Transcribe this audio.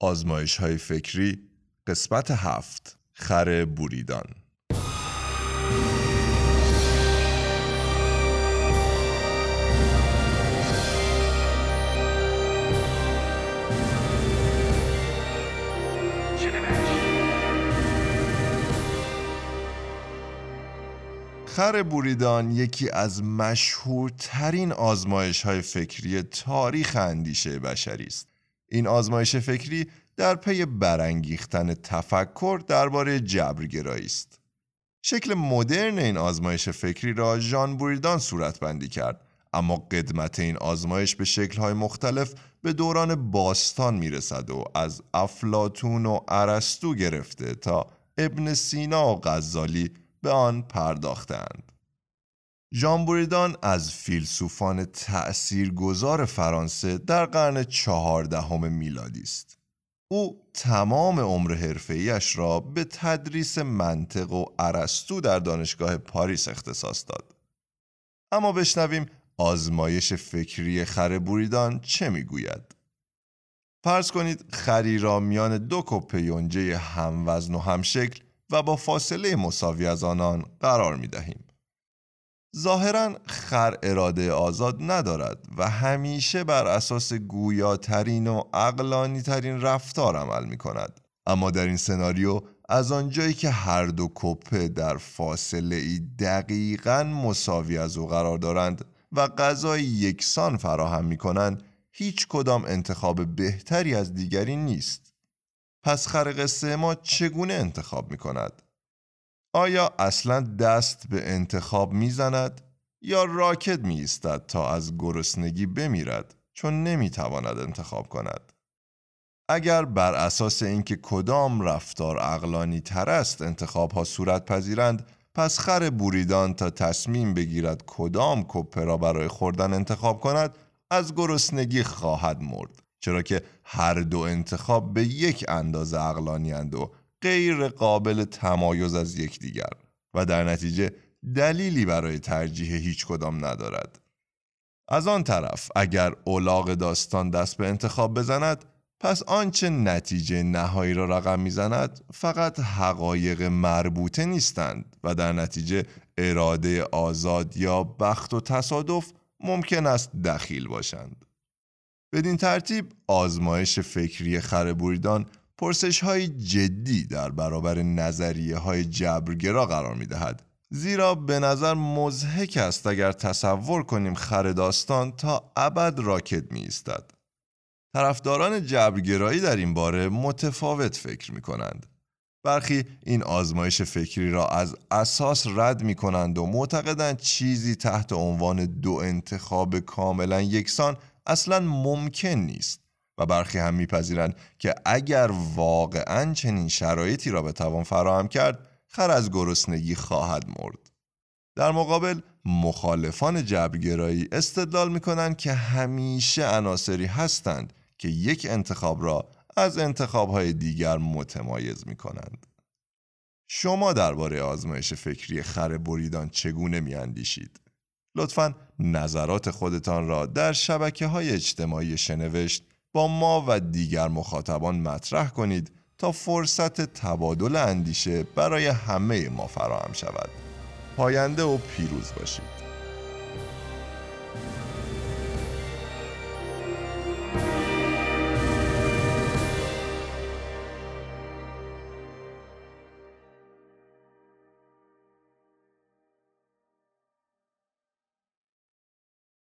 آزمایش های فکری قسمت هفت خر بوریدان خر بوریدان یکی از مشهورترین آزمایش های فکری تاریخ اندیشه بشری است. این آزمایش فکری در پی برانگیختن تفکر درباره جبرگرایی است. شکل مدرن این آزمایش فکری را ژان بوریدان صورتبندی کرد اما قدمت این آزمایش به شکل‌های مختلف به دوران باستان می‌رسد و از افلاتون و ارسطو گرفته تا ابن سینا و غزالی به آن پرداختند. ژان بوریدان از فیلسوفان تأثیرگذار فرانسه در قرن چهاردهم میلادی است. او تمام عمر حرفه‌ایش را به تدریس منطق و ارسطو در دانشگاه پاریس اختصاص داد. اما بشنویم آزمایش فکری خر بوریدان چه می‌گوید؟ فرض کنید خری را میان دو کپه یونجه هموزن و همشکل و با فاصله مساوی از آنان قرار می دهیم. ظاهرا خر اراده آزاد ندارد و همیشه بر اساس گویاترین و اقلانی ترین رفتار عمل می کند. اما در این سناریو از آنجایی که هر دو کپه در فاصله ای دقیقا مساوی از او قرار دارند و غذای یکسان فراهم می کنند هیچ کدام انتخاب بهتری از دیگری نیست. پس خر قصه ما چگونه انتخاب می کند؟ آیا اصلا دست به انتخاب می زند یا راکت می ایستد تا از گرسنگی بمیرد چون نمی تواند انتخاب کند؟ اگر بر اساس اینکه کدام رفتار اقلانی تر است انتخاب ها صورت پذیرند پس خر بوریدان تا تصمیم بگیرد کدام کپه را برای خوردن انتخاب کند از گرسنگی خواهد مرد چرا که هر دو انتخاب به یک اندازه اقلانی و غیر قابل تمایز از یکدیگر و در نتیجه دلیلی برای ترجیح هیچ کدام ندارد. از آن طرف اگر اولاغ داستان دست به انتخاب بزند پس آنچه نتیجه نهایی را رقم می‌زند فقط حقایق مربوطه نیستند و در نتیجه اراده آزاد یا بخت و تصادف ممکن است دخیل باشند. بدین ترتیب آزمایش فکری خربوریدان پرسش های جدی در برابر نظریه های جبرگرا قرار می دهد. زیرا به نظر مزهک است اگر تصور کنیم خر داستان تا ابد راکت می ایستد. طرفداران جبرگرایی در این باره متفاوت فکر می کنند. برخی این آزمایش فکری را از اساس رد می کنند و معتقدند چیزی تحت عنوان دو انتخاب کاملا یکسان اصلا ممکن نیست و برخی هم میپذیرند که اگر واقعا چنین شرایطی را به توان فراهم کرد خر از گرسنگی خواهد مرد در مقابل مخالفان جبرگرایی استدلال می‌کنند که همیشه عناصری هستند که یک انتخاب را از انتخابهای دیگر متمایز می کنند. شما درباره آزمایش فکری خر بریدان چگونه می اندیشید؟ لطفا نظرات خودتان را در شبکه های اجتماعی شنوشت با ما و دیگر مخاطبان مطرح کنید تا فرصت تبادل اندیشه برای همه ما فراهم شود. پاینده و پیروز باشید.